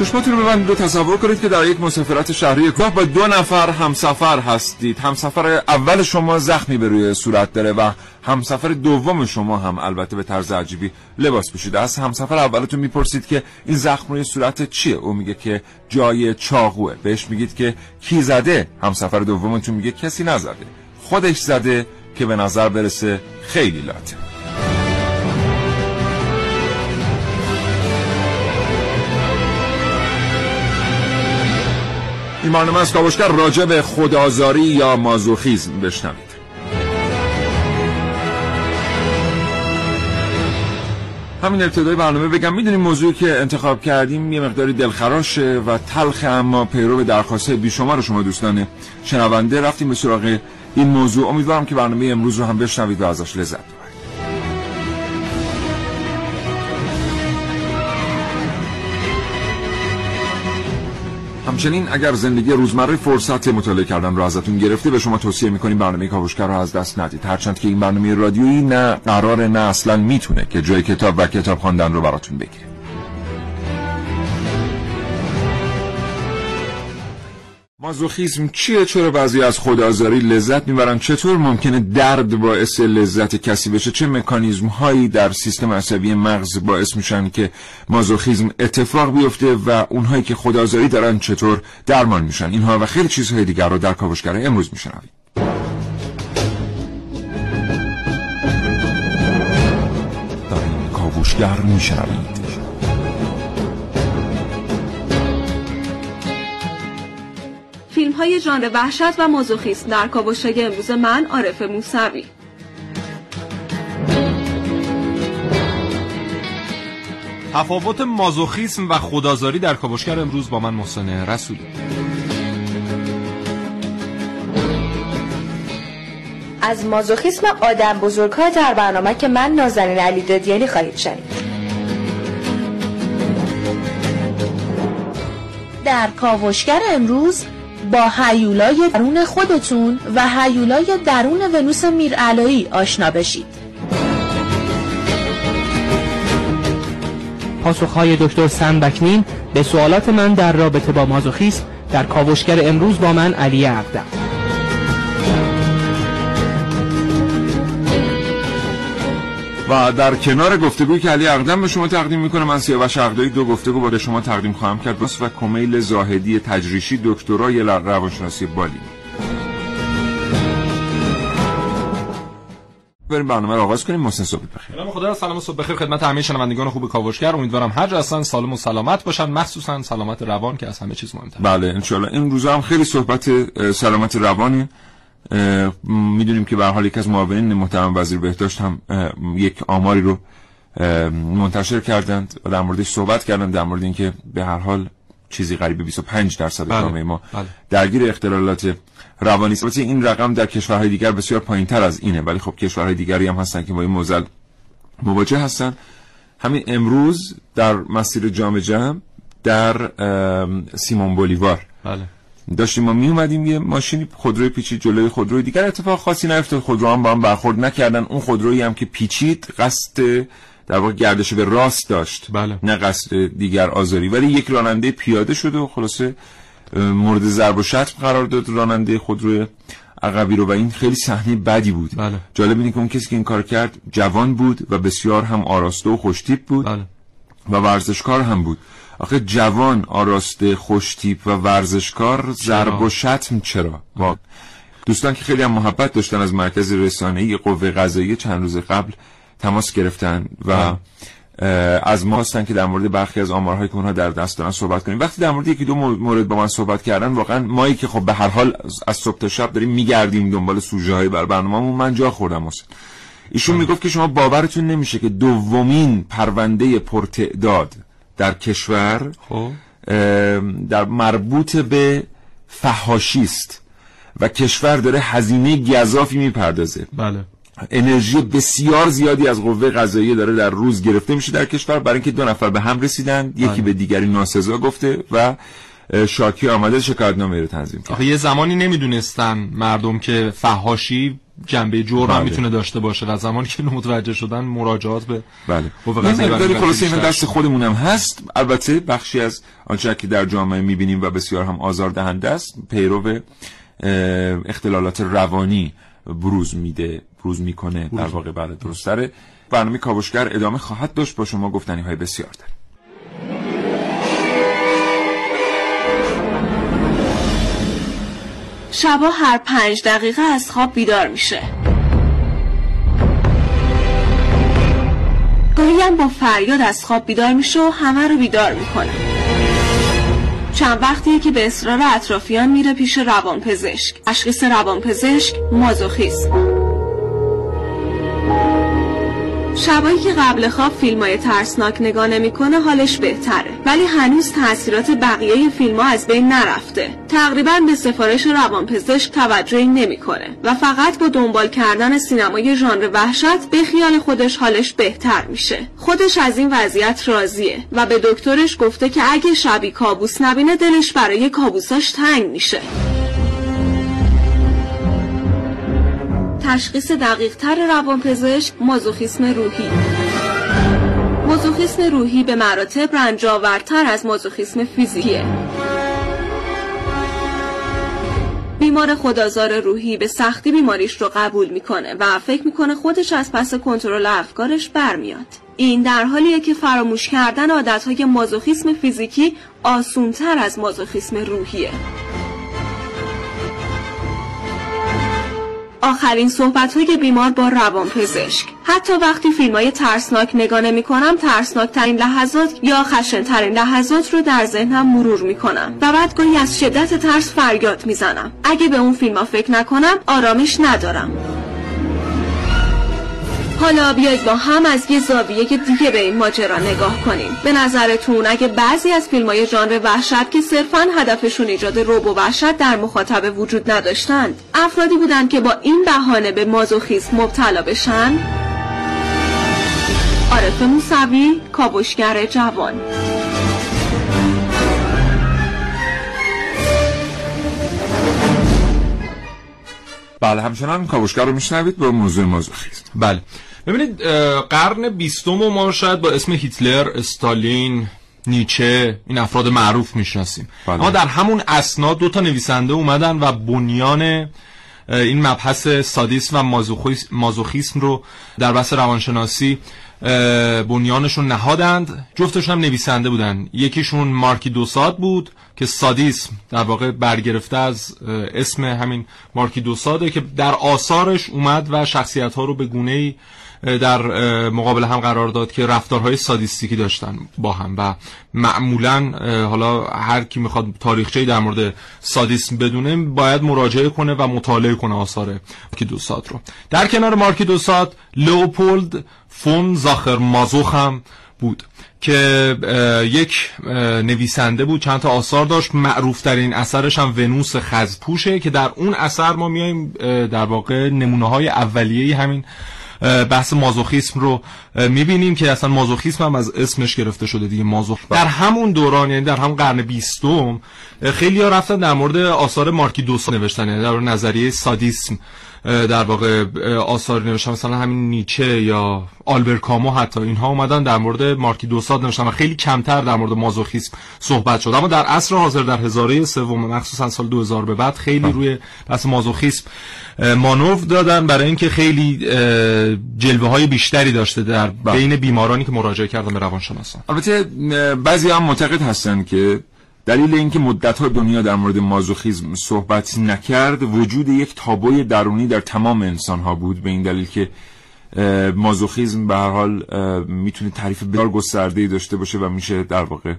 چشماتون رو ببندید و تصور کنید که در یک مسافرت شهری کوه با دو نفر همسفر هستید. همسفر اول شما زخمی به روی صورت داره و همسفر دوم شما هم البته به طرز عجیبی لباس پوشیده از همسفر اولتون می‌پرسید که این زخم روی صورت چیه؟ او میگه که جای چاقوه. بهش میگید که کی زده؟ همسفر دومتون میگه کسی نزده. خودش زده که به نظر برسه خیلی لاته. این برنامه از کاوشگر راجع به خدازاری یا مازوخیزم بشنوید. همین ابتدای برنامه بگم می‌دونیم موضوعی که انتخاب کردیم یه مقداری دلخراشه و تلخ اما پیرو به درخواست بیشمار شما دوستان شنونده. رفتیم به سراغ این موضوع. امیدوارم که برنامه امروز رو هم بشنوید و ازش لذت همچنین اگر زندگی روزمره فرصت مطالعه کردن رو ازتون گرفته به شما توصیه می‌کنیم برنامه کاوشگر رو از دست ندید. هرچند که این برنامه رادیویی نه قرار نه اصلا می‌تونه که جای کتاب و کتاب خواندن رو براتون بگیره. مازوخیزم چیه؟ چرا بعضی از خودآزاری لذت می‌برن؟ چطور ممکنه درد باعث لذت کسی بشه؟ چه مکانیزم هایی در سیستم عصبی مغز باعث میشن که مازوخیزم اتفاق بیفته و اونهایی که خودآزاری دارن چطور درمان میشن؟ اینها و خیلی چیزهای دیگر رو در کاوشگر امروز میشنوید در این کاوشگر میشنوید. فیلم های ژانر وحشت و مازوخیسم در کاوشای امروز من عارف موسوی. تفاوت مازوخیسم و خدازاری در کاوشگر امروز با من محسن رسولی. از مازوخیسم آدم بزرگها در برنامه که من نازنین علی دادیانی خواهید شنید. در کاوشگر امروز با هیولای درون خودتون و هیولای درون ونوس میرعلایی آشنا بشید. پاسخهای دکتر سنبکنین به سوالات من در رابطه با مازوخیسم در کاوشگر امروز با من علی اقدم. و در کنار گفتگویی که علی اقدم به شما تقدیم می‌کنه من سیاوش عقدایی دو گفتگو با شما تقدیم خواهم کرد. و کمیل زاهدی تجریشی دکترای روانشناسی بالی. بریم برنامه رو آغاز کنیم محسن صبح بخیر. نام خدا سلام صبح بخیر. خدمت همه شنوندگان خوب کاوشگر. امیدوارم هر جا هستن سالم و سلامت باشن مخصوصا سلامت روان که از همه چیز مهمتره. بله ان این روزا هم خیلی صحبت سلامت روانی. می‌دونیم که به حال یکی از معاونین محترم وزیر بهداشت هم یک آماری رو منتشر کردند و در موردش صحبت کردند در مورد اینکه به هر حال چیزی قریب 25 درصد جامعه ما بله. درگیر اختلالات روانی است. این رقم در کشورهای دیگر بسیار پایینتر از اینه ولی خب کشورهای دیگری هم هستن که با این موزل مواجه هستن. همین امروز در مسیر جام جم در سیمون بولیوار. بله. داشتیم ما می اومدیم یه ماشینی خودروی پیچید جلوی خودروی دیگر اتفاق خاصی نیفتاد خودرو هم با هم برخورد نکردن اون خودرویی هم که پیچید قصد در واقع گردش به راست داشت بله. نه قصد دیگر آزاری ولی یک راننده پیاده شده و خلاصه مورد ضرب و شتم قرار داد راننده خودروی عقبی رو و این خیلی صحنه بدی بود بله. جالب اینه که اون کسی که این کار کرد جوان بود و بسیار هم آراسته و خوشتیپ بود بله. و ورزشکار هم بود آخه جوان آراسته خوشتیپ و ورزشکار ضرب و شتم چرا؟ با دوستان که خیلی هم محبت داشتن از مرکز رسانه‌ای قوه قضاییه چند روز قبل تماس گرفتن و از ما هستن که در مورد برخی از آمارهایی که اونها در دست دارن صحبت کنیم. وقتی در مورد یکی دو مورد با من صحبت کردن واقعا مایی که خب به هر حال از صبح تا شب داریم میگردیم دنبال سوژه های بر برنامه‌مون. من جا خوردم حسین ایشون می‌گفت که شما باورتون نمیشه که دومین پرونده پرتعداد در کشور خب. در مربوط به فهاشی است و کشور داره هزینه گذافی می‌پردازه. بله. انرژی بسیار زیادی از قوه قضاییه داره در روز گرفته میشه در کشور. برای اینکه دو نفر به هم رسیدن یکی بله. به دیگری ناسزا گفته و شاکی آمده شکایتنامه رو تنظیم کرد. آخه یه زمانی نمی‌دونستن مردم که فهاشی جنبه جرم هم بله. می‌تونه داشته باشه و زمانی که متوجه شدن مراجعات به بله. مقداری خلاصه این دست. خودمون هم هست. البته بخشی از آنچه که در جامعه می‌بینیم و بسیار هم آزار دهنده است پیرو اختلالات روانی بروز میده بروز می‌کنه در واقع بله درست داره برنامه کاوشگر ادامه خواهد داشت. با شما گفتنی های بسیار داره شبا هر پنج دقیقه از خواب بیدار میشه. گاهی با فریاد از خواب بیدار میشه و همه رو بیدار می‌کنه. چند وقتیه که به اصرار اطرافیان میره پیش روانپزشک. تشخیص روانپزشک مازوخیسم شبایی که قبل خواب فیلم های ترسناک نگاه نمی‌کنه حالش بهتره. ولی هنوز تاثیرات بقیه فیلم ها از بین نرفته. تقریبا به سفارش روانپزشک توجهی نمی‌کنه و فقط با دنبال کردن سینمای ژانر وحشت به خیال خودش حالش بهتر میشه. خودش از این وضعیت راضیه و به دکترش گفته که اگه شبی کابوس نبینه دلش برای کابوساش تنگ میشه. تشخیص دقیق تر روانپزشک مازوخیسم روحی. مازوخیسم روحی به مراتب رنجاورتر از مازوخیسم فیزیکیه بیمار خدازار روحی به سختی بیماریش رو قبول می‌کنه و فکر می‌کنه خودش از پس کنترل افکارش برمیاد. این در حالیه که فراموش کردن عادتهای مازوخیسم فیزیکی آسونتر از مازوخیسم روحیه. آخرین صحبت های بیمار با روانپزشک. حتی وقتی فیلم های ترسناک نگاه نمی کنم ترسناک ترین لحظات یا خشن ترین لحظات رو در ذهنم مرور می کنم و بعد گاهی از شدت ترس فریاد می زنم اگه به اون فیلم ها فکر نکنم آرامش ندارم. حالا بیایید با هم از یه زاویه دیگه به این ماجرا نگاه کنیم. به نظرتون اگه بعضی از فیلم های ژانر وحشت که صرفا هدفشون ایجاد رعب و وحشت در مخاطب وجود نداشتند افرادی بودند که با این بهانه به مازوخیسم مبتلا بشن؟ عارف موسوی کاوشگر جوان. بله همچنان کاوشگر رو میشنوید با موضوع مازوخیسم. بله. ببینید قرن بیستم رو ما شاید با اسم هیتلر استالین نیچه این افراد معروف می‌شناسیم. بله. اما در همون اسناد دو تا نویسنده اومدن و بنیان این مبحث سادیسم و مازوخیسم, رو در بحث روانشناسی بنیانشون نهادند. جفتشون هم نویسنده بودن. یکیشون مارکی دوساد بود که سادیسم در واقع برگرفته از اسم همین مارکی دوساده که در آثارش اومد و شخصیت ها رو به گونه ای در مقابل هم قرار داد که رفتارهای سادیستیکی داشتن با هم و معمولا حالا هر کی می‌خواد تاریخچه‌ای در مورد سادیسم بدونه باید مراجعه کنه و مطالعه کنه آثار مارکی دوساد رو. در کنار مارکی دوساد لئوپولد فون زاخر مازوخ هم بود که یک نویسنده بود چند تا آثار داشت. معروف ترین اثرش هم ونوس خزپوشه که در اون اثر ما میایم در واقع نمونه های اولیه همین بحث مازوخیسم رو می‌بینیم که اصلا مازوخیسم هم از اسمش گرفته شده دیگه. مازوخ در همون دوران یعنی در هم قرن بیستم خیلی ها رفتن در مورد آثار مارکی دوسا نوشتن یعنی در نظریه سادیسم. در واقع آثار نوشتن مثلا همین نیچه یا آلبر کامو حتی اینها اومدن در مورد مارکی دوساد نوشتن و خیلی کمتر در مورد مازوخیسم صحبت شد. اما در عصر حاضر در هزاره سوم مخصوصا سال 2000 به بعد خیلی روی بحث مازوخیسم مانور دادن برای اینکه خیلی جلوه های بیشتری داشته در بین بیمارانی که مراجعه کردن به روانشناسان. البته بعضی هم معتقد هستن که دلیل اینکه مدت های دنیا در مورد مازوخیزم صحبت نکرد وجود یک تابوی درونی در تمام انسان ها بود. به این دلیل که مازوخیزم به هر حال می‌تونه تعریف بسیار گسترده داشته باشه و میشه در واقع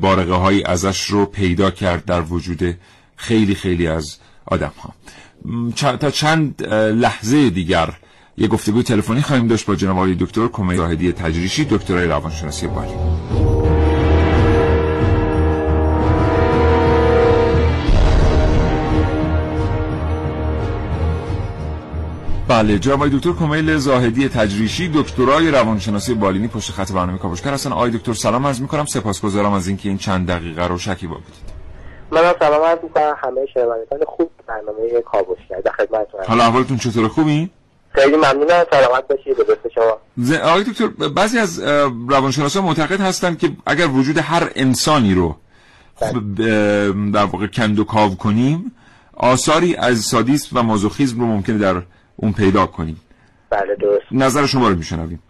بارقه هایی ازش رو پیدا کرد در وجود خیلی خیلی از آدم ها تا چند لحظه دیگر یک گفتگوی تلفنی خواهیم داشت با جناب آقای دکتر کمیل زاهدی تجریشی دکترای روانشناسی بالی. بله جناب دکتر کمیل زاهدی تجریشی دکترای روانشناسی بالینی پشت خط برنامه کاوشگر هستن. آقای دکتر سلام عرض می‌کنم. سپاسگزارم از اینکه این چند دقیقه رو شکیبا بدید منم سلام عرض می‌کنم. همه شنوندگان خوب برنامه کاوشگر در خدمتتون. حالا احوالتون چطوره؟ خوبی؟ خیلی ممنونم. سلامت باشید. به شما. آقای دکتر بعضی از روانشناسان معتقد هستند که اگر وجود هر انسانی رو خب، اه، در واقع کند و کاو کنیم آثاری از سادیسم و مازوخیزم رو ممکنه در اون پیدا کنیم. بله درست. نظر شما رو میشنویم.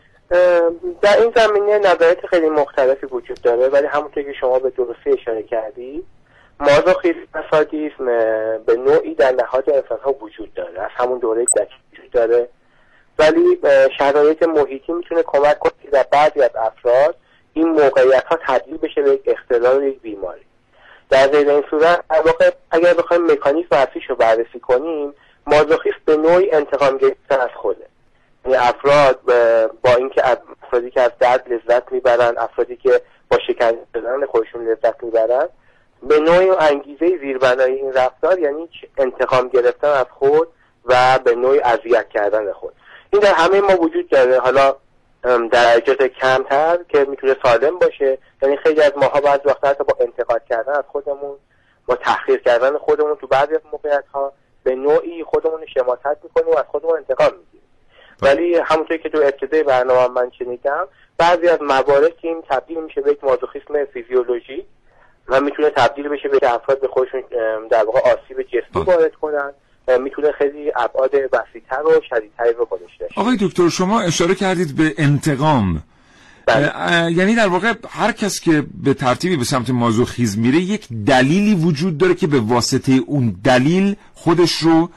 در این زمینه نظرات خیلی مختلفی وجود داره ولی همونطور که شما به درستی اشاره کردی مازوخیسم و سادیسم اه، به نوعی در نهاد انسان ها وجود داره از همون دوره کودکی وجود داره. ولی شرایط محیطی می‌تونه کمک کنه که در بعضی از افراد این موقعیت ها تبدیل بشه به یک اختلال و یک بیماری. در غیر این صورت واقع اگر بخوایم مکانیزم اصلیش رو بررسی کنیم مازوخیسم به نوعی انتقام گرفتن از خوده یعنی افراد با اینکه افرادی که از درد لذت می‌برن افرادی که با شکنجه شدن خودشون لذت می‌برن به نوعی انگیزه زیربنای این رفتار یعنی انتقام گرفتن از خود و به نوعی اذیت کردن خود. این در همه ما وجود داره. حالا درجات کمتر که می‌تونه سالم باشه. یعنی خیلی از ماها بعض وقتا حتی با انتقاد کردن از خودمون با تحقیر کردن خودمون تو بعضی از موقعیت ها به نوعی خودمون رو شماتت می‌کنیم و از خودمون انتقام می‌گیریم ولی همونطور که تو ابتدای برنامه من شنیدم بعضی از موارد که این تبدیل میشه به یک مازوخیسم فیزیولوژی و می‌تونه تبدیل بشه به افراد به خودشون در واقع آسیب جسمی بله. وارد کنن می‌تونه خیلی ابعاد وسیعتر و شدیدتری رو خودش داشته آقای دکتر شما اشاره کردید به انتقام بله. یعنی در واقع هر کس که به ترتیبی به سمت مازوخیزم میره یک دلیلی وجود داره که به واسطه اون دلیل خودش رو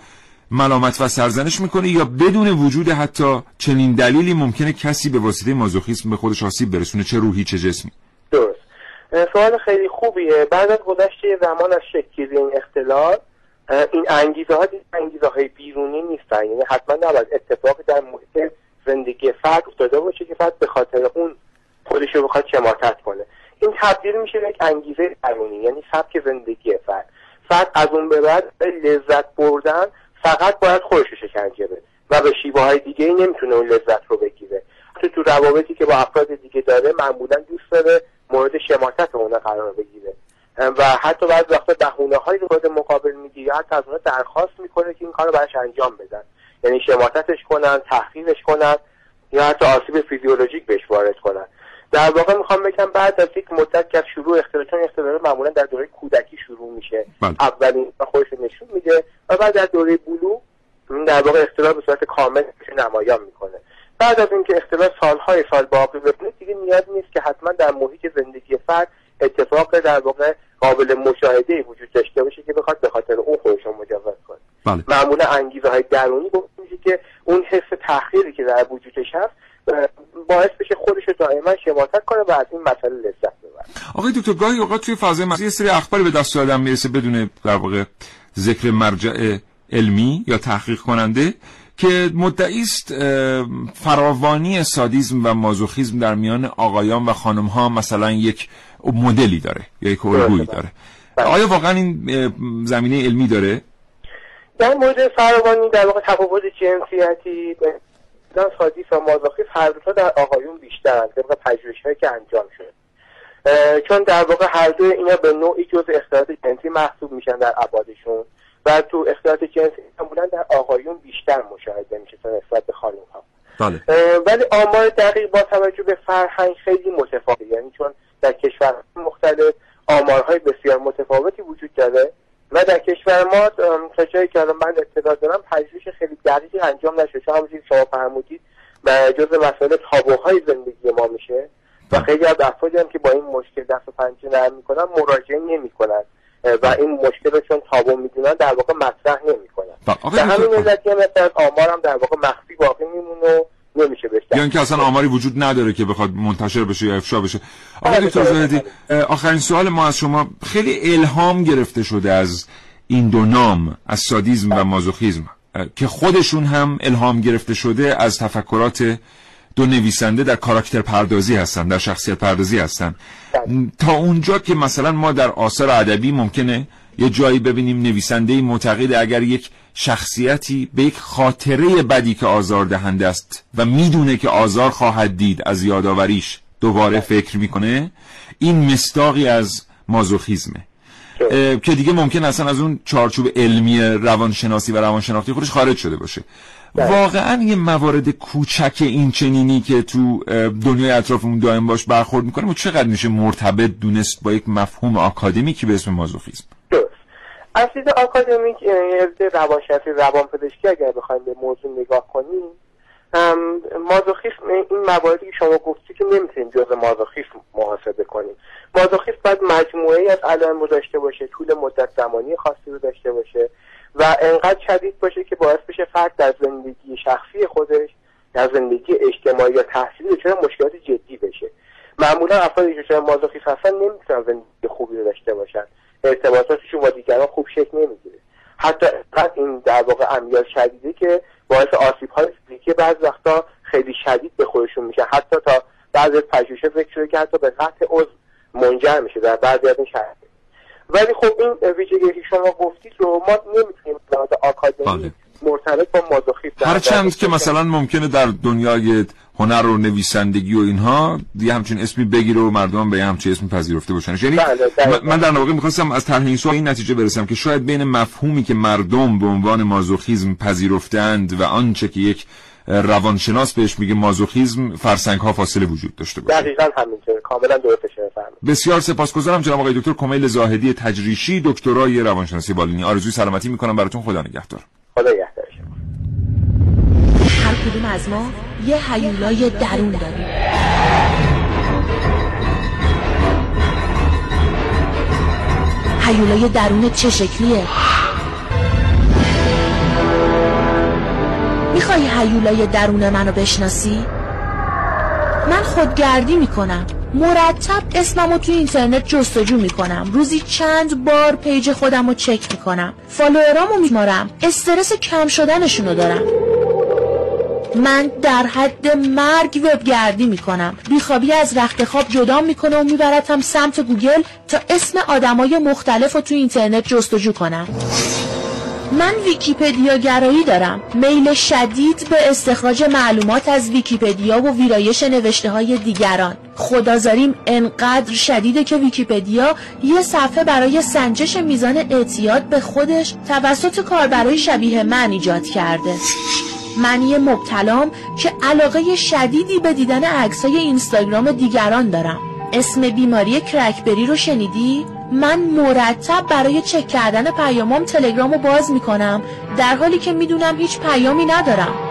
ملامت و سرزنش می‌کنه یا بدون وجود حتی چنین دلیلی ممکنه کسی به واسطه مازوخیسم به خودش آسیب برسونه چه روحی چه جسمی. درست. سوال خیلی خوبیه. بعد از گذشت زمان از شکلگیری این اختلال این انگیزه ها انگیزه های بیرونی نیستن. یعنی حتما نباید اتفاقی در محیط زندگی فرد افتاده باشه که فرد به خاطر اون خودش رو بخواد شماتت کنه. این تبدیل میشه به یک انگیزه درونی یعنی سبک زندگی فرد. فرد از اون به بعد لذت بردن فقط باید خودش رو شکنجه بده و به شیوه های دیگه ای نمی‌تونه اون لذت رو بگیره. تو تو روابطی که با افراد دیگه داره معمولا دوست داره مورد شماتت اونا قرار بگیره. و حتی بعض وقتا بهونه هایی رو مقابل می‌گیره حتی از اونها درخواست می‌کنه که این کار رو براش انجام بدن. یعنی شماتتش کنن تحقیرش کنن یا حتی آسیب فیزیولوژیک بهش وارد کنن. در واقع می‌خوام بگم بعد از یک مدت که شروع اختلال چون اختلال معمولا در دوره کودکی شروع میشه. بله. اولین خودش رو نشون میده و بعد در دوره بلوغ این در واقع اختلال به صورت کامل نمایان می‌کنه. بعد از اینکه اختلال سالهای سال باقی بمونه دیگه نیاز نیست که حتما در محیط زندگی فرد اتفاق در واقع قابل مشاهده وجود داشته باشه که بخواد به خاطر اون خودش مجوز کنه. بله. معمولا انگیزه های درونی که اون حس تحقیری که در وجودش هست باعث بشه خودش رو دائما شماتت کنه و از این مسئله لذت ببره. آقای دکتر گاهی اوقات توی فضای مجازی یه سری اخباری به دست آدم می‌رسه بدون در واقع ذکر مرجع علمی یا تحقیق کننده که مدعی است فراوانی سادیزم و مازوخیزم در میان آقایان و خانم ها مثلا یک مدلی داره یا یک الگویی درسته، داره. بله. آیا واقعا این زمینه علمی داره؟ در مورد فراوانی در واقع تفاوت جنسیتی بین سادیس و مازوخیسم هر دوتا در آقایون بیشترن طبق پژوهش هایی که انجام شده. چون در واقع هر دوی اینا به نوعی جز اختلالات جنسی محسوب میشن در ابعادشون و تو اختلالات جنسی معمولا در آقایون بیشتر مشاهده میشه تا نسبت به خانم ها بله ولی آمار دقیق با توجه به فرهنگ خیلی متفاوته یعنی چون در کشورهای مختلف آمارهای بسیار متفاوتی وجود داره. و در کشور ما تا جایی که الان من اطلاع دارم پژوهش خیلی دقیقی انجام نشده. چون همونجوری شما فرمودید و جز مسائل تابوهای زندگی ما میشه. و خیلی از افرادی هم که با این مشکل دست و پنجه نرم می‌کنن مراجعه نمی‌کنن. و این مشکل رو چون تابو می‌دونن در واقع مطرح نمی‌کنن. بله. به همین علت یه از آمار هم در واقع مخفی باقی میمونه نمیشه بهش یا اینکه اصلا آماری وجود نداره که بخواد منتشر بشه یا افشا بشه. آقای بله، دکتر بله، زاهدی اه، آخرین سوال ما از شما. خیلی الهام گرفته شده از این دو نام از سادیزم و مازوخیزم که خودشون هم الهام گرفته شده از تفکرات دو نویسنده در کاراکتر پردازی هستن در شخصیت پردازی هستن. تا اونجا که مثلا ما در آثار ادبی ممکنه یه جایی ببینیم نویسنده معتقد اگر یک شخصیتی به یک خاطره بدی که آزار دهنده است و می‌دونه که آزار خواهد دید از یادآوریش دوباره فکر می‌کنه این مستاقی از مازوخیزمه. که دیگه ممکن اصلا از اون چارچوب علمی روانشناسی و روانشناختی خودش خارج شده باشه. بله. واقعا یه موارد کوچک این چنینی که تو دنیای اطرافمون دائم باش برخورد می‌کنیم و چقدر میشه مرتبط دونست با یک مفهوم آکادمیکی به اسم مازوخیزم؟ درست. از دید آکادمیک روانشناسی روانپزشکی اگر بخوایم به موضوع نگاه کنیم مازوخیسم این مواردی که شما گفتی که نمی‌تونیم جز مازوخیسم محاسبه کنیم. مازوخیسم باید مجموعه ای از علائم داشته باشه طول مدت زمانی خاصی رو داشته باشه و انقدر شدید باشه که باعث بشه فرد در زندگی شخصی خودش در زندگی اجتماعی یا تحصیلی دچار مشکلات جدی بشه. معمولا افرادی که دچار مازوخیسم هستن نمی‌تونن زندگی خوبی رو داشته باشن. ارتباطاتشون با دیگران خوب شکل نمی‌گیره. حتی انقدر این در واقع امیال شدیده که باعث آسیب های فیزیکی بعض وقتا خیلی شدید به خودشون میشه. حتی تا بعض از پژوهش‌ها فکر شده که حتی به قطع عضو منجر میشه در بعضی از این شرایط. ولی خب این ویژگی که شما گفتید رو ما نمی‌تونیم لحاظ آکادمی بله. مرتبط با مازوخیسم هر چند که مثلا ممکنه در دنیای هنر و نویسندگی و اینها دیگه همچین اسمی بگیره و مردم به همچین اسمی پذیرفته باشن یعنی بله، من در واقع می‌خواستم از طرح این این نتیجه برسم که شاید بین مفهومی که مردم به عنوان مازوخیزم پذیرفتند و آنچه که یک روانشناس بهش میگه مازوخیزم فرسنگ ها فاصله وجود داشته باشه. دقیقاً همینطور کاملا درست بسیار سپاسگزارم جناب آقای دکتر کمیل زاهدی تجریشی دکترای روانشناسی بالینی. آرزوی سلامتی می‌کنم. براتون خدا نگهدار. خدا کدوم از ما یه هیولای درون داریم هیولای درون چه شکلیه؟ می‌خوای هیولای درون منو بشناسی؟ من خودگردی می‌کنم. مرتب اسممو توی اینترنت جستجو می‌کنم. روزی چند بار page خودم رو چک می‌کنم. follower امو می‌شمارم استرس کم شدنشونو دارم. من در حد مرگ وبگردی می‌کنم. بیخوابی از رخت خواب جدا می‌کنه و میبرتم سمت گوگل تا اسم آدمای مختلف رو توی اینترنت جستجو کنم. من ویکیپدیا گرایی دارم. میل شدید به استخراج معلومات از ویکیپدیا و ویرایش نوشته های دیگران. خودآزاریم انقدر شدیده که ویکیپدیا یه صفحه برای سنجش میزان اعتیاد به خودش توسط کاربرای شبیه من ایجاد کرده. من یه مبتلام که علاقه شدیدی به دیدن عکسای اینستاگرام دیگران دارم اسم بیماری کرکبری رو شنیدی؟ من مرتب برای چک کردن پیامام تلگرام رو باز می‌کنم در حالی که می‌دونم هیچ پیامی ندارم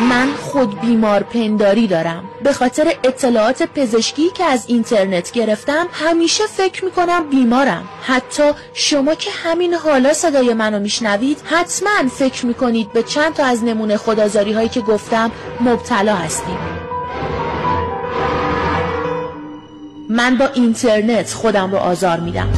من خود بیمار پنداری دارم. به خاطر اطلاعات پزشکی که از اینترنت گرفتم همیشه فکر می‌کنم بیمارم. حتی شما که همین حالا صدای منو میشنوید حتما فکر می‌کنید به چند تا از نمونه خدازاری هایی که گفتم مبتلا هستیم. من با اینترنت خودم رو آزار میدم.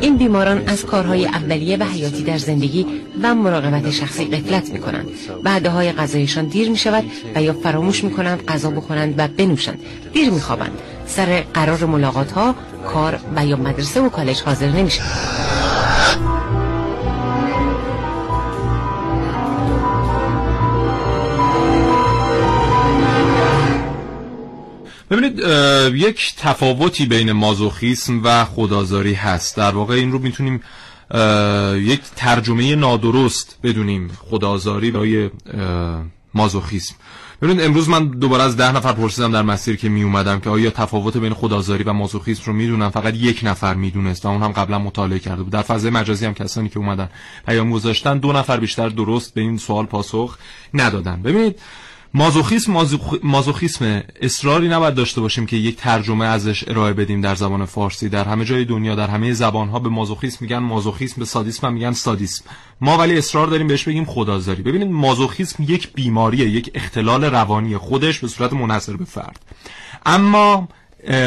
این بیماران از کارهای اولیه و حیاتی در زندگی و مراقبت شخصی قفلت می‌کنند. بعدهای های غذایشان دیر می‌شود و یا فراموش می‌کنند غذا بخورند و بنوشند. دیر میخوابند. سر قرار ملاقات ها کار و یا مدرسه و کالج حاضر نمیشند ببینید یک تفاوتی بین مازوخیسم و خدازاری هست. در واقع این رو می‌تونیم یک ترجمه نادرست بدونیم خدازاری برای مازوخیسم. ببینید امروز من دوباره از ده نفر پرسیدم در مسیر که می اومدم که آیا تفاوت بین خدازاری و مازوخیسم رو می‌دونم؟ فقط یک نفر می‌دونست و اون هم قبلا مطالعه کرده بود. در فضای مجازی هم کسانی که اومدن پیام گذاشتن دو نفر بیشتر درست به این سوال پاسخ ندادن. ببینید مازوخیسم مازوخیسم اصراری نباید داشته باشیم که یک ترجمه ازش ارائه بدیم در زبان فارسی. در همه جای دنیا در همه زبان ها به مازوخیسم میگن مازوخیسم به سادیسم هم میگن سادیسم. ما ولی اصرار داریم بهش بگیم خدازاری ببینید مازوخیسم یک بیماریه یک اختلال روانی خودش به صورت منحصر به فرد. اما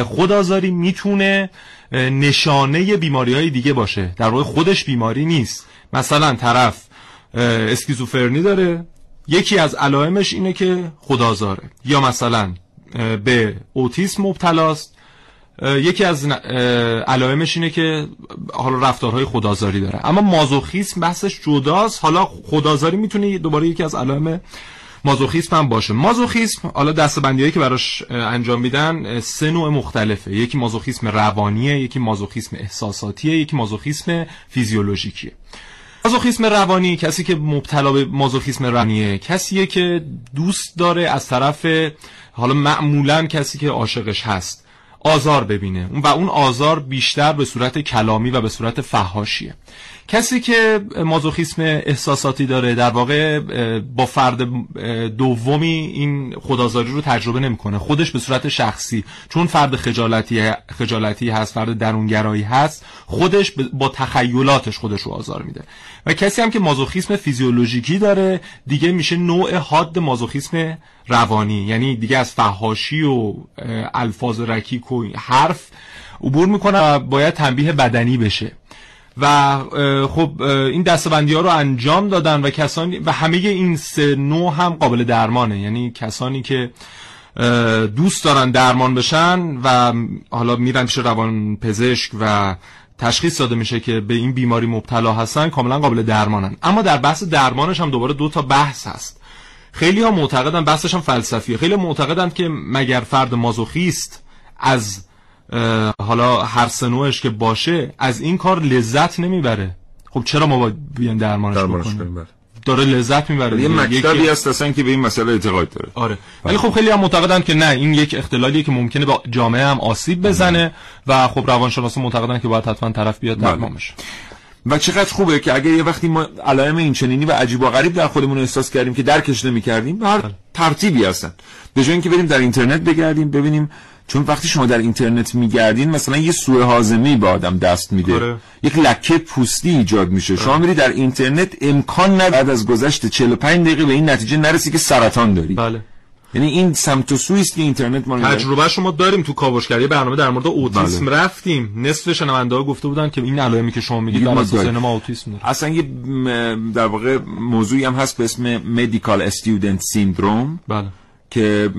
خدازاری می‌تونه نشانه بیماری های دیگه باشه. در واقع خودش بیماری نیست. مثلا طرف اسکیزوفرنی داره. یکی از علائمش اینه که خدازاره. یا مثلا به اوتیسم مبتلاست. یکی از علائمش اینه که حالا رفتارهای خدازاری داره. اما مازوخیسم بحثش جداست. حالا خدازاری می‌تونه دوباره یکی از علائم مازوخیسم هم باشه. مازوخیسم حالا دستبندی که براش انجام میدن سه نوع مختلفه. یکی مازوخیسم روانیه یکی مازوخیسم احساساتیه یکی مازوخیسم فیزیولوژیکیه. مازوخیسم روانی کسی که مبتلا به مازوخیسم روانیه کسیه که دوست داره از طرف حالا معمولا کسی که عاشقش هست آزار ببینه. و اون آزار بیشتر به صورت کلامی و به صورت فهاشیه کسی که مازوخیسم احساساتی داره در واقع با فرد دومی این خدازاری رو تجربه نمی‌کنه. خودش به صورت شخصی. چون فرد خجالتی خجالتی هست فرد درونگرایی هست خودش با تخیلاتش خودش رو آزار میده. و کسی هم که مازوخیسم فیزیولوژیکی داره دیگه میشه نوع حاد مازوخیسم روانی. یعنی دیگه از فهاشی و الفاظ رکیک و حرف عبور می‌کنه و باید تنبیه بدنی بشه. و خب این دستبندی ها رو انجام دادن و کسانی و همه این سه نوع هم قابل درمانه. یعنی کسانی که دوست دارن درمان بشن و حالا میرن پیش روان پزشک و تشخیص داده میشه که به این بیماری مبتلا هستن کاملا قابل درمانن. اما در بحث درمانش هم دوباره دو تا بحث هست. خیلی ها معتقدن بحثش هم فلسفیه. خیلی معتقدن که مگر فرد مازوخیست از حالا هر سنوش که باشه از این کار لذت نمی‌بره. خب چرا ما باید بیان درمانش, درمانش بکنیم بله. داره لذت می‌بره یه مکتبی هست اصلا که به این مسئله اعتقاد داره. آره. ولی خب خیلی هم معتقدن که نه این یک اختلالیه که ممکنه به جامعه هم آسیب بزنه و خب روانشناسا معتقدن که باید حتما طرف بیاد بله. درمان بشه و چقدر خوبه که اگه یه وقتی ما علائم این چنینی و عجیب و غریب در خودمون احساس کردیم که درکش نمی‌کردیم هر بله. ترتیبی هستن. به جای اینکه بریم در اینترنت بگردیم ببینیم چون وقتی شما در اینترنت میگردین مثلا یه سوء هاضمه به آدم دست میده. آره. یک لکه پوستی ایجاد میشه. شما میری در اینترنت امکان نداره بعد از گذشت 45 دقیقه به این نتیجه نرسی که سرطان داری. بله. یعنی این سمت و سوی است که اینترنت ما تجربه شما داریم تو کاوشگری برنامه در مورد اوتیسم بله. رفتیم. نصف شنونده ها گفته بودن که این علائمی که شما میگید در اساس ما اوتیسم داره اصلا یه در واقع موضوعی هم هست به اسم مدیکال استودنت سیندروم بله. که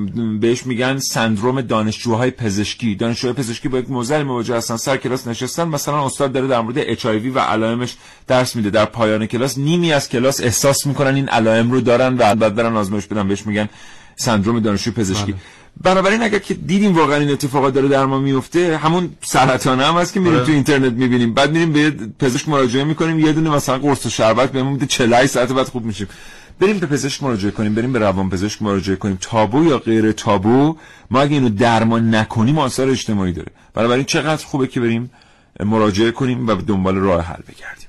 بهش میگن سندروم دانشجوهای پزشکی. دانشجوهای پزشکی با یک موزل مواجه هستن. سر کلاس نشستن. مثلا استاد داره در مورد اچ و علائمش درس میده. در پایان کلاس نیمی از کلاس احساس می‌کنن این علائم رو دارن و بعد برن آزمایش بدن. بهش میگن سندروم دانشجوی پزشکی. بله. بنابراین اگر که دیدیم واقعا این اتفاقات داره در ما میفته همون سرطان هم هست که میریم آره. تو اینترنت می‌بینیم. بعد میریم به پزشک مراجعه می‌کنیم. یه دونه مثلا قرص و شربت بهمون میده. 48 ساعت بعد خوب میشیم. بریم به پزشک مراجعه کنیم بریم به روان پزشک مراجعه کنیم. تابو یا غیر تابو؟ ما اگه اینو درمان نکنیم آثار اجتماعی داره. بنابراین چقدر خوبه که بریم مراجعه کنیم و دنبال راه حل بگردیم.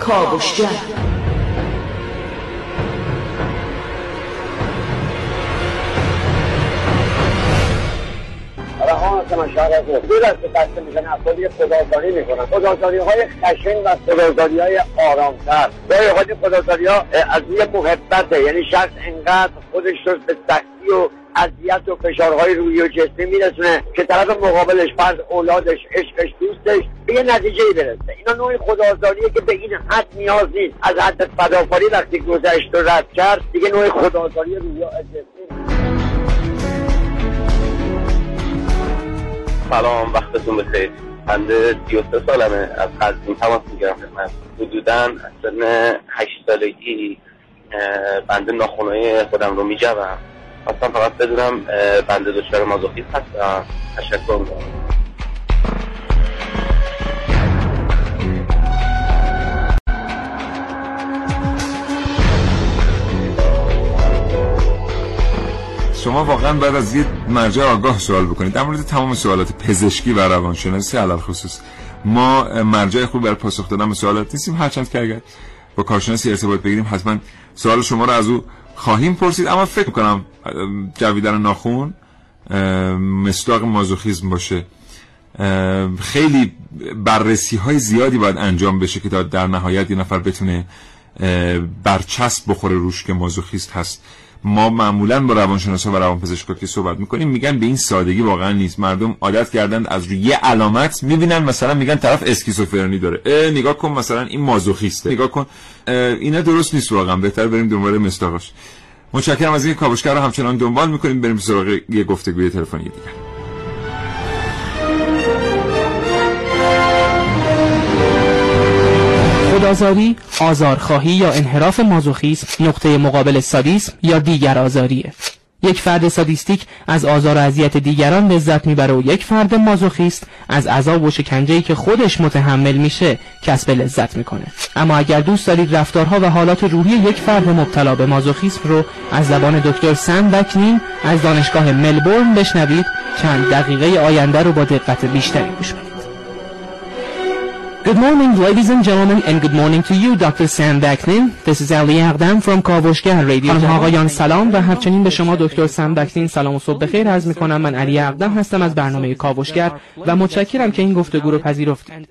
کاوشگر. شهر دو دسته بسته میشن افرادی خدازاری می‌کنن خدازاری های خشن و خدازاری های آرامتر گاهی اوقات خدازاری ها از روی محبته یعنی شخص انقدر خودش رو به سختی و اذیت و فشارهای روی و جسمی میرسونه که طرف مقابلش فرض اولادش عشقش دوستش به یه نتیجه برسه اینا نوعی خدازاریه که به این حد نیاز نیست از حد فداکاری وقتی گذشت و رد کرد دیگه نوع خدازاری روی جسمی سلام وقتتون بخیر. بنده 33 سالمه. از قزوین تماس می‌گیرم خدمت حدودا از سن 8 سالگی بنده ناخونهای خودم رو میجوم. خواستم فقط بدونم بنده دچار مازوخیسم هستم. تشکر می‌کنم. شما واقعا بعد از یه مرجع آگاه سوال بکنید. در مورد تمام سوالات پزشکی و روانشناسی علل خصوص ما مرجع خوب بر پاسخ دادن به سوالات نیستیم. هرچند که اگر با کارشناسی ارتباط بگیریم حتما سوال شما رو از او خواهیم پرسید. اما فکر کنم جویدن ناخون مصداق مازوخیزم باشه. خیلی بررسی های زیادی باید انجام بشه که در نهایت یه نفر بتونه برچسب بخوره روش که مازوخیست هست. ما معمولا با روانشناسا و روانپزشکا که صحبت می‌کنیم میگن به این سادگی واقعا نیست. مردم عادت کردن از روی یه علامت می‌بینن مثلا میگن طرف اسکیزوفرنی داره. اه نگاه کن مثلا این مازوخیسته. نگاه کن. اینا درست نیست واقعا. بهتر بریم دنبال مستاقش متشکرم از این کاوشگر رو همچنان دنبال می‌کنیم. بریم سراغ یه گفتگوی تلفنی دیگه خودآزاری، آزارخواهی یا انحراف مازوخیسم نقطه مقابل سادیسم یا دیگر آزاریه. یک فرد سادیستیک از آزار و اذیت دیگران لذت می‌بره و یک فرد مازوخیست از عذاب و شکنجه‌ای که خودش متحمل میشه کسب لذت می‌کنه. اما اگر دوست دارید رفتارها و حالات روحی یک فرد مبتلا به مازوخیسم رو از زبان دکتر سن بکنین از دانشگاه ملبورن بشنوید. چند دقیقه آینده رو با دقت بیشتری گوش بدید. Good morning, ladies and gentlemen, and good morning to you, Dr. Sam Baknin. This is Ali Ardam from کاوشگر رادیو. خانم آقایان سلام و همچنین به شما دکتر سم بکنین سلام و صبح بخیر عرض می کنم من علی اقدم هستم از برنامه کاوشگر و متشکرم که این گفتگو رو پذیرفتید.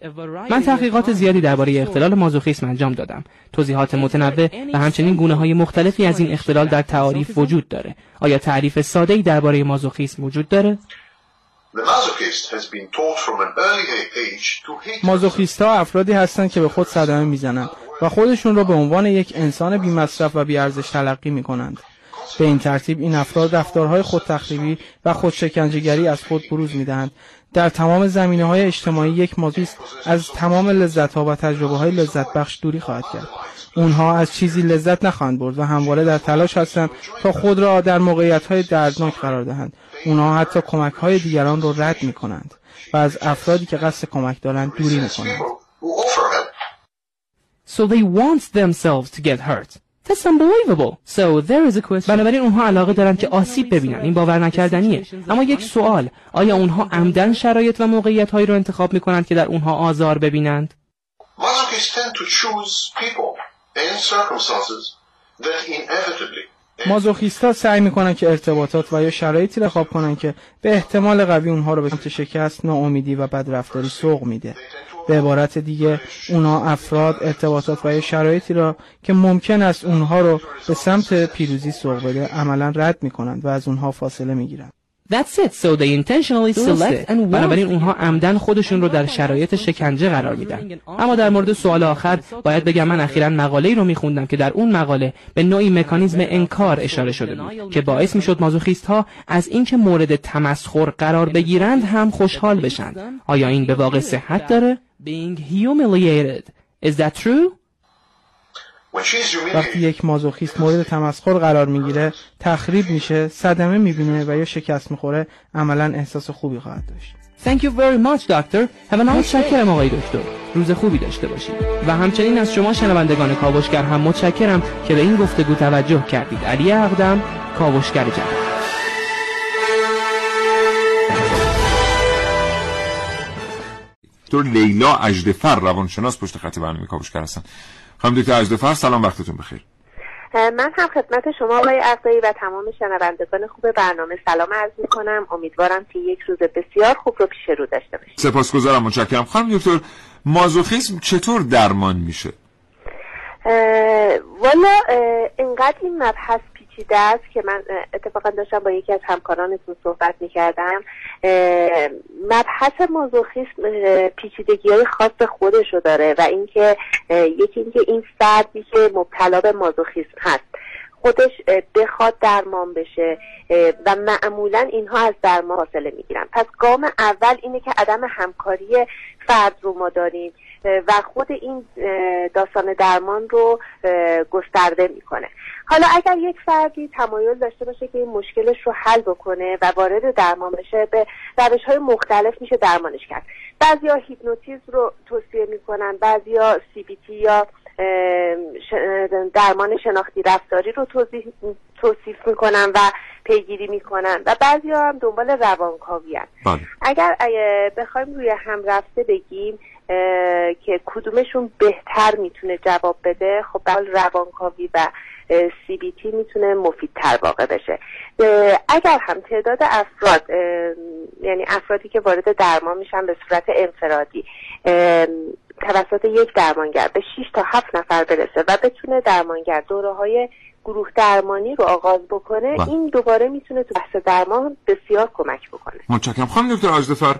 من تحقیقات زیادی درباره اختلال مازوخیسم انجام دادم. توضیحات متنوع و همچنین گونه های مختلفی از این اختلال در تعاریف وجود داره. آیا تعریف ساده ای درباره مازوخیسم وجود داره؟ مازوخیست ها افرادی هستند که به خود صدمه می‌زنند و خودشون را به عنوان یک انسان بی مصرف و بی ارزش تلقی می کنند. به این ترتیب این افراد رفتارهای خود تخریبی و خودشکنجهگری از خود بروز می دهند. در تمام زمینه های اجتماعی یک مازوخیست از تمام لذت ها و تجربه های لذت بخش دوری خواهد کرد. اونها از چیزی لذت نخواهند برد و همواره در تلاش هستند تا خود را در موقعیت های دردناک قرار دهند اونها حتی کمک های دیگران رو رد می کنند و از افرادی که قصد کمک دارند دوری می کنند. So they want themselves to get hurt. That's unbelievable. So there is a question. بنابراین اونها علاقه دارند که آسیب ببینن. این باور نکردنیه. اما یک سوال. آیا اونها عمدن شرایط و موقعیت هایی رو انتخاب می کنند که در اونها آزار ببینند؟ Masochists tend to choose people مازوخیستا سعی می‌کنن که ارتباطات و یا شرایطی را خواب کنن که به احتمال قوی اونها رو به سمت شکست، ناامیدی و بدرفتاری سوق میده. به عبارت دیگه اونا افراد ارتباطات و یا شرایطی را که ممکن است اونها رو به سمت پیروزی سوق بده عملا رد می‌کنند و از اونها فاصله می‌گیرند. That's it. So they intentionally select and بنابراین اونها عمدن خودشون رو در شرایط شکنجه قرار میدن. اما در مورد سوال آخر باید بگم من اخیرا مقاله ای رو میخوندم که در اون مقاله به نوعی مکانیزم انکار اشاره شده بود که باعث می‌شد مازوخیست ها از اینکه مورد تمسخر قرار بگیرند هم خوشحال بشن. آیا این به واقع صحت داره؟ Being humiliated. Is that true? وقتی یک مازوخیست مورد تمسخر قرار می‌گیره تخریب میشه صدمه می‌بینه و یا شکست می‌خوره عملا احساس خوبی خواهد داشت Thank you very much doctor. Have a nice متشکرم آقای دکتر. روز خوبی داشته باشید. و همچنین از شما شنوندگان کاوشگر هم متشکرم که به این گفتگو توجه کردید. علی اقدم کاوشگر جدید. دکتر لیلا اجدفر روانشناس پشت خط برنامه کاوشگر هستن خانم دکتر اجدفر سلام وقتتون بخیر. من هم خدمت شما آقای اقدایی و تمام شنوندگان خوب برنامه سلام عرض می کنم امیدوارم که یک روز بسیار خوب رو پیش رو داشته باشید. سپاسگزارم متشکرم. خانم دکتر مازوخیسم چطور درمان میشه؟ والا اینقدر این مبحث پیچیده است که من اتفاقا داشتم با یکی از همکارانتون صحبت می‌کردم. مبحث مازوخیسم پیچیدگی های خاص خودشو داره و اینکه یکی اینکه این فردی که مبتلا به مازوخیسم هست خودش بخواد درمان بشه و معمولا اینها از درمان فاصله می‌گیرن. پس گام اول اینه که عدم همکاری فرد رو ما داریم. و خود این داستان درمان رو گسترده می‌کنه. حالا اگر یک فردی تمایل داشته باشه که این مشکلش رو حل بکنه و وارد درمان بشه به روش های مختلف میشه درمانش کرد. بعضیا هیپنوتیزم رو توصیه می‌کنن بعضیا سی بی تی یا درمان شناختی رفتاری رو توصیف می‌کنن و پیگیری می‌کنن و بعضی هم دنبال روانکاوی هست بله. اگر بخوایم روی هم رفته بگیم که کدومشون بهتر می‌تونه جواب بده خب بل روانکاوی و سی بی تی می‌تونه مفیدتر واقع بشه. اگر هم تعداد افراد یعنی افرادی که وارد درمان میشن به صورت انفرادی توسط یک درمانگر به 6 تا 7 نفر برسه و بتونه درمانگر دوره های گروه درمانی رو آغاز بکنه بله. این دوباره می‌تونه تو بحث درمان بسیار کمک بکنه. متشکرم. خانم دکتر آجدفر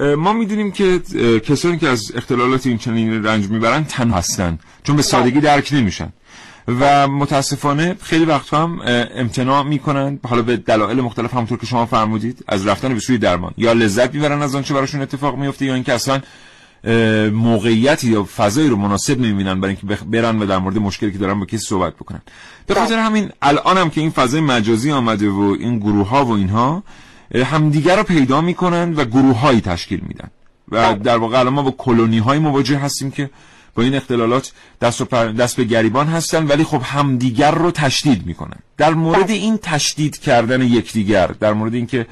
ما می‌دونیم که کسانی که از اختلالات این چنین رنج می‌برن تنها هستن چون به سادگی درک نمیشن. و متاسفانه خیلی وقت هم امتناع می‌کنن حالا به دلایل مختلف همونطور که شما فرمودید از رفتن به سوی درمان. یا لذت می‌برن از آنچه براشون اتفاق میفته یا اینکه اصلا موقعیتی یا فضایی رو مناسب نمی‌بینن برای اینکه برن و در مورد مشکلی که دارن با کسی صحبت بکنن. به خاطر همین الان هم که این فضای مجازی آمده و این گروه ها و اینها همدیگر رو پیدا می‌کنن و گروه هایی تشکیل میدن. و در واقع الان ما با کلونی های مواجه هستیم که با این اختلالات دست, و پر- دست به گریبان هستن ولی خب همدیگر رو تشدید می‌کنن. در مورد این تشدید کردن یکدیگر در مورد اینکه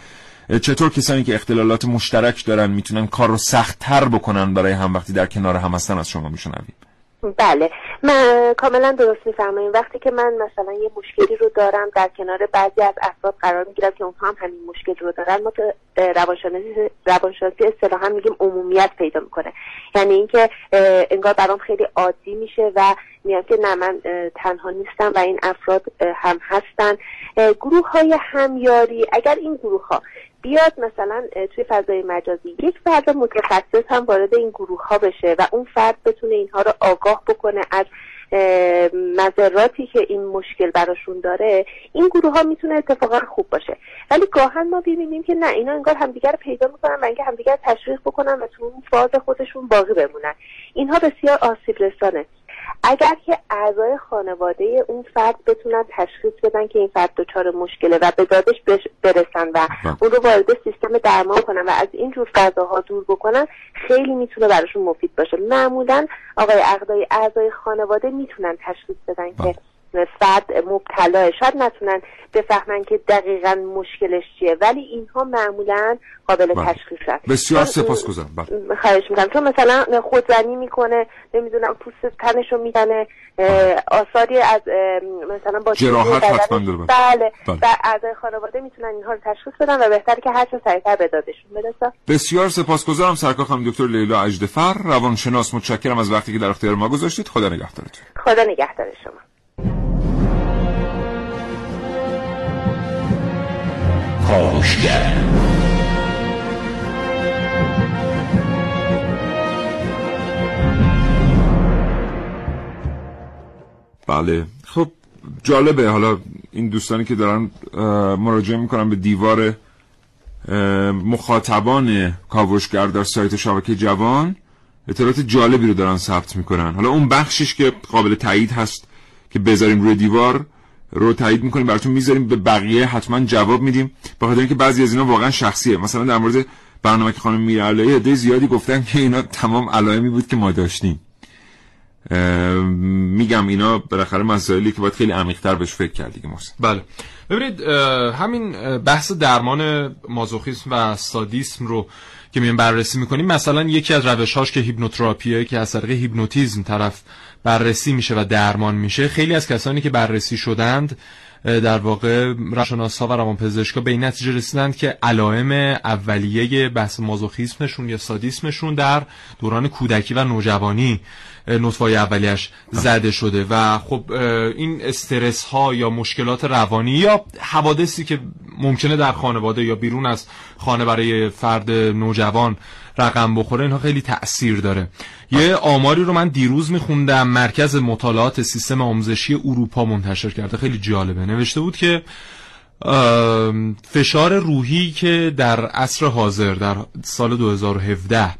چطور کسانی که اختلالات مشترک دارن می‌تونن کار رو سخت تر بکنن برای هم وقتی در کنار هم هستن از شما میشنویم. بله. من کاملا درست میفرماییم وقتی که من مثلا یه مشکلی رو دارم در کنار بعضی از افراد قرار می‌گیرم که اونها هم همین مشکل رو دارن ما روانشناسی روانشناسی اصطلاحا میگیم عمومیت پیدا می‌کنه. یعنی اینکه انگار برام خیلی عادی میشه و میگم که نه من تنها نیستم و این افراد هم هستن. گروه های همیاری اگر این گروه ها بیاد مثلا توی فضای مجازی یک فرد متخصص هم وارد این گروه ها بشه و اون فرد بتونه اینها رو آگاه بکنه از مذراتی که این مشکل براشون داره این گروه ها می‌تونه اتفاقا خوب باشه. ولی گاهن ما ببینیم که نه اینا انگار همدیگر رو پیدا می‌کنن و اینکه همدیگر تشویق بکنن و تو اون فاز خودشون باقی بمونن. اینها بسیار آسیب رسانه. اگر که اعضای خانواده اون فرد بتونن تشخیص بدن که این فرد دچار مشکله و به دادش برسن و اون رو وارد سیستم درمان کنن و از این جور فضاها دور بکنن خیلی می‌تونه براشون مفید باشه. معمولا آقای اعضای اعضای خانواده می‌تونن تشخیص بدن که فرد مبتلاه شاید نتونن بفهمن که دقیقا مشکلش چیه ولی اینها معمولا قابل بله. تشخیص هست بسیار سپاسگزارم. بله. خواهش می‌کنم. چون مثلا خودزنی می‌کنه نمی‌دونم پوست تنشو می‌زنه اه، آثاری از مثلا با جراحت حتما داره. بله. بله. و اعضای خانواده می‌تونن اینها رو تشخیص بدن و بهتره که هر چه سریعتر به دادشون برسه بسیار سپاسگزارم. سرکار خانم دکتر لیلا اجدفر روانشناس متشکرم از وقتی که در اختیار ما گذاشتید. خدا نگهدارتون. خدا نگهدار شما. کاوشگر بله. خب جالبه. حالا این دوستانی که دارن مراجعه می‌کنن به دیوار مخاطبان کاوشگر در سایت شبکه جوان. اطلاعات جالبی رو دارن ثبت می‌کنن. حالا اون بخشش که قابل تایید هست که بذاریم روی دیوار رو تایید می‌کنیم براتون می‌ذاریم به بقیه حتما جواب میدیم. به خاطر اینکه بعضی از اینا واقعا شخصیه. مثلا در مورد برنامه که خانم میرعلایی عده زیادی گفتن که اینا تمام علائمی بود که ما داشتیم. میگم اینا بالاخره مسائلی که باید خیلی عمیق‌تر بهش فکر کرد دیگه محسن. بله. ببینید همین بحث درمان مازوخیسم و سادیسم رو که میایم بررسی می‌کنیم مثلا یکی از روشهاش که هیپنوتراپیه که از طریق هیپنوتیزم طرف بررسی میشه و درمان میشه خیلی از کسانی که بررسی شدند در واقع روانشناسا و روانپزشکا به این نتیجه رسیدند که علائم اولیه بحث مازوخیسمشون یا سادیسمشون در دوران کودکی و نوجوانی اه، نطفه‌های اولیش زده شده. و خب این استرس ها یا مشکلات روانی یا حوادثی که ممکنه در خانواده یا بیرون از خانه برای فرد نوجوان رقم بخوره اینها خیلی تأثیر داره. یه آماری رو من دیروز میخوندم مرکز مطالعات سیستم آموزشی اروپا منتشر کرده. خیلی جالبه. نوشته بود که فشار روحی که در عصر حاضر در سال 2017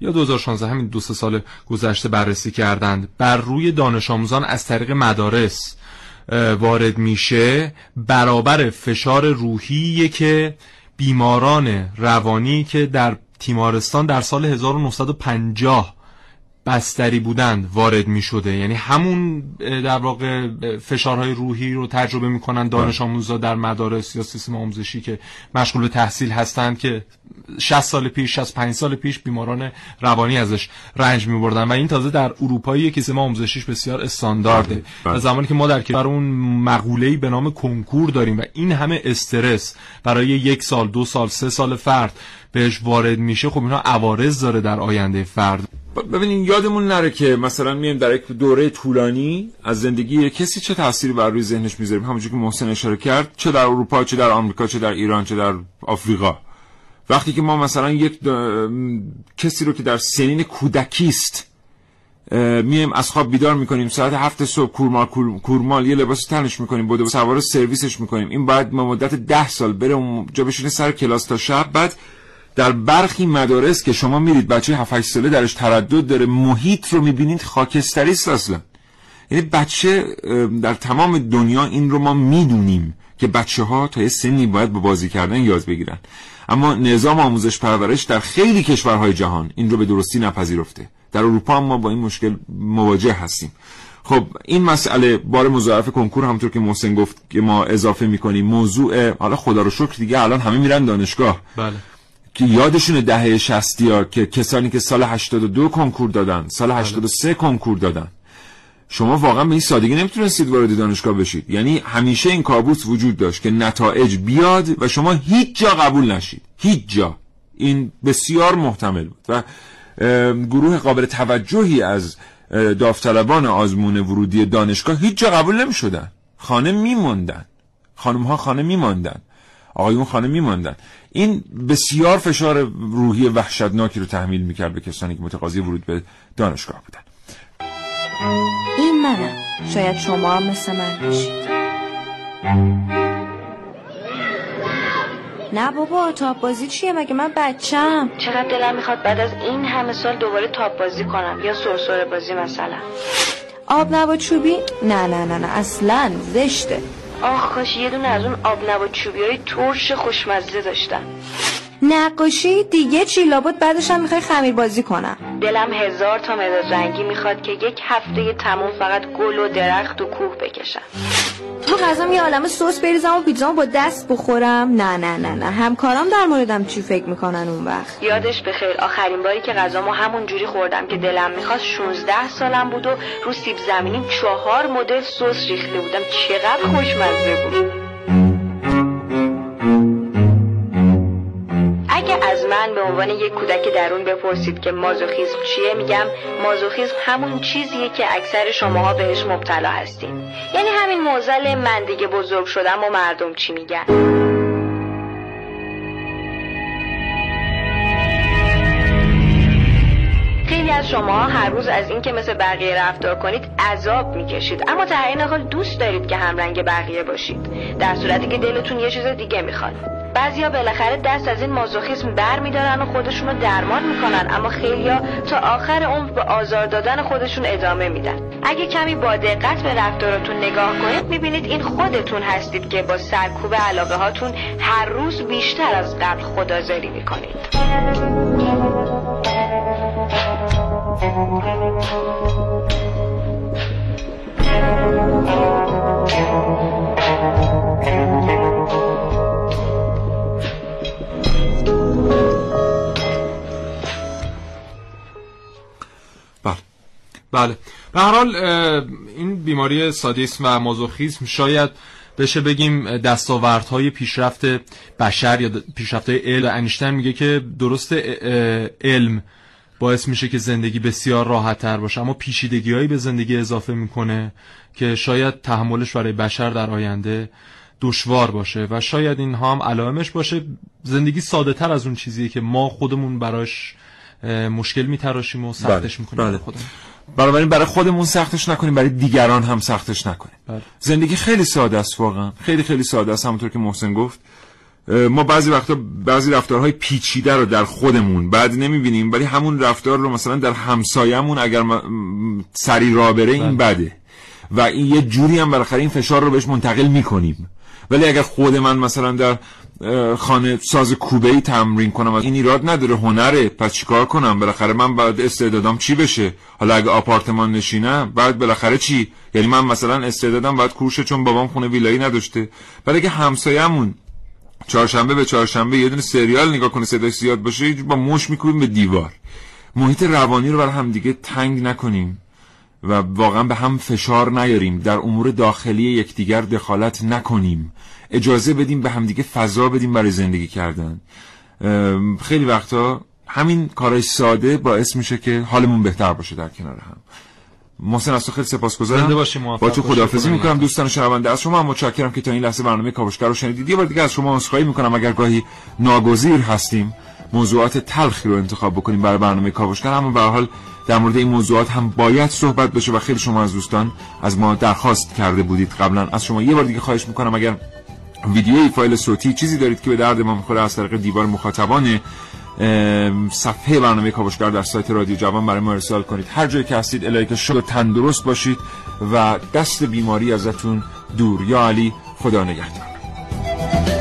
یا 2016 همین دو سه سال گذشته بررسی کردند. بر روی دانش آموزان از طریق مدارس وارد میشه برابر فشار روحی که بیماران روانی که در تیمارستان در سال 1950 بستری بودند وارد می شده یعنی همون در واقع فشارهای روحی رو تجربه می‌کنن دانش آموزا در مدارس یا سیستم آموزشی که مشغول به تحصیل هستند که 60 سال پیش 65 سال پیش بیماران روانی ازش رنج می بردن و این تازه در اروپایی که سیستم آموزشیش بسیار استاندارده. و زمانی که ما در کشورمون مقوله‌ای به نام کنکور داریم و این همه استرس برای یک سال دو سال سه سال فرد بهش وارد میشه خب اینا عوارض داره در آینده فرد. ببینین یادمون نره که مثلا میایم در یک دوره طولانی از زندگی کسی چه تأثیری بر روی ذهنش می‌ذاریم؟ همونجوری که محسن اشاره کرد چه در اروپا چه در آمریکا چه در ایران چه در آفریقا. وقتی که ما مثلا یک کسی رو که در سنین کودکی است میایم از خواب بیدار می‌کنیم ساعت هفت صبح کورمال کورمال یه لباس تنش می‌کنیم بوده سوار سرویسش می‌کنیم. این باید مدت ده سال بره اونجا بشینه سر کلاس تا شب. بعد در برخی مدارس که شما میرید بچه 7 ساله درش تردد داره محیط رو می‌بینید خاکستری است اصلا. یعنی بچه در تمام دنیا این رو ما می‌دونیم که بچه ها تا یه سنی باید به بازی کردن یاد بگیرن. اما نظام آموزش پرورش در خیلی کشورهای جهان این رو به درستی نپذیرفته. در اروپا هم ما با این مشکل مواجه هستیم. خب این مسئله بار مضاعف کنکور همونطور که محسن گفت که ما اضافه می‌کنیم. موضوع حالا خدا رو شکر دیگه الان همه میرن دانشگاه. بله. یادشون دهه 60 ها که کسانی که سال 82 کنکور دادن سال 83 کنکور دادن. شما واقعا به این سادگی نمی‌تونستید وارد دانشگاه بشید. یعنی همیشه این کابوس وجود داشت که نتایج بیاد و شما هیچ جا قبول نشید. هیچ جا. این بسیار محتمل بود. و گروه قابل توجهی از داوطلبان آزمون ورودی دانشگاه هیچ جا قبول نمی شدن خانه میموندن. خانم ها خانه میماندن. آقایون خانه میماندن. این بسیار فشار روحی وحشتناکی رو تحمیل می‌کرد به کسانی که متقاضی ورود به دانشگاه بودن. این منم. شاید شما هم مثل من باشید. نه بابا تاپ بازی چیه؟ مگه من بچم چقدر دلم می‌خواد بعد از این همه سال دوباره تاپ بازی کنم یا سرسره بازی مثلا؟ آب نبا چوبی؟ نه نه نه نه. اصلا زشته. آخ کاش یه دونه از اون آب نبا چوبی های ترش خوشمزه داشتم نقاشی دیگه چی؟ لابد بعدش هم می‌خوای خمیر بازی کنم. دلم هزار تا مداد رنگی می‌خواد که یک هفته تموم فقط گل و درخت و کوه بکشم. تو غذام یه عالم سس بریزم و پیتزا با دست بخورم. نه نه نه نه. همکارام در موردم چی فکر می‌کنن اون وقت؟ یادش بخیر. آخرین باری که غذامو همون جوری خوردم که دلم می‌خواست 16 سالم بود و رو سیب زمینی چهار مدل سس ریخته بودم. چقدر خوشمزه بود. من به عنوان یک کودک درون بپرسید که مازوخیزم چیه؟ میگم مازوخیزم همون چیزیه که اکثر شماها بهش مبتلا هستین. یعنی همین موزل من دیگه بزرگ شدم و مردم چی میگن؟ از شما هر روز از اینکه مثل بقیه رفتار کنید عذاب می‌کشید. اما در این حال دوست دارید که همرنگ بقیه باشید. در صورتی که دلتون یه چیز دیگه می‌خواد. بعضیا بالاخره دست از این مازوخیسم بر میدارن و خودشون رو درمان می‌کنن. اما خیلیا تا آخر عمر به آزار دادن خودشون ادامه میدن. اگه کمی با دقت به رفتاراتون نگاه کنید می‌بینید این خودتون هستید که با سرکوب علاقه هاتون هر روز بیشتر از قبل خدازاری می‌کنید. بله. به هر حال این بیماری سادیسم و مازوخیسم شاید بشه بگیم دستاوردهای پیشرفت بشر یا پیشرفت علم انیشتن میگه که درست علم باعث میشه که زندگی بسیار راحت تر باشه اما پیشیدگی هایی به زندگی اضافه می‌کنه که شاید تحملش برای بشر در آینده دشوار باشه و شاید این هم علائمش باشه زندگی ساده تر از اون چیزیه که ما خودمون براش مشکل میتراشیم و سختش بله. می‌کنیم بله. خودمون بنابراین برای خودمون سختش نکنیم برای دیگران هم سختش نکنیم بله. زندگی خیلی ساده است واقعا خیلی خیلی ساده است همونطور که محسن گفت ما بعضی وقتا بعضی رفتارهای پیچیده رو در خودمون بعد نمی‌بینیم ولی همون رفتار رو مثلا در همسایمون اگر سری را بره این بله. بده. و این یه جوری هم بالاخره این فشار رو بهش منتقل می‌کنیم. ولی اگر خود من مثلا در خانه ساز کوبه ای تمرین کنم این ایراد نداره هنره پس چیکار کنم؟ بالاخره من باید استعدادم چی بشه؟ حالا اگه آپارتمان نشینم بعد بالاخره چی؟ یعنی من مثلا استعدادم باید کورشه چون بابام خونه ویلایی نداشته. ولی اگه همسایه‌مون چهارشنبه به چهارشنبه یه دونه سریال نگاه کنه صداش زیاد باشه با مش می‌کنیم به دیوار. محیط روانی رو بر هم دیگه تنگ نکنیم و واقعا به هم فشار نیاریم. در امور داخلی یکدیگر دخالت نکنیم. اجازه بدیم به همدیگه فضا بدیم برای زندگی کردن. خیلی وقتا همین کارهای ساده باعث میشه که حالمون بهتر باشه در کنار هم. محسن از تو خیلی سپاسگزارم. با تو. خداحافظی خدا می‌کنم دوستان شنونده از شما هم متشکرم که تا این لحظه برنامه کاوشگر رو شنیدید. یه بار دیگه از شما عذرخواهی می‌کنم. اگر گاهی ناگزیر هستیم موضوعات تلخی رو انتخاب بکنیم برای برنامه کاوشگر. اما به حال در مورد این موضوعات هم باید صحبت بشه و خیلی شما از دوستان از ما درخواست کرده بودید قبلا. از شما یه بار دیگه خواهش می‌کنم اگر ویدیویی فایل صوتی چیزی دارید که به درد ما می‌خوره از طریق دیوار مخاطبان صفحه برنامه کاوشگر در سایت رادیو جوان برای ما ارسال کنید. هر جایی که هستید الهی که شاد و تندرست باشید و دست بیماری ازتون دور. یا علی خدا نگهدار.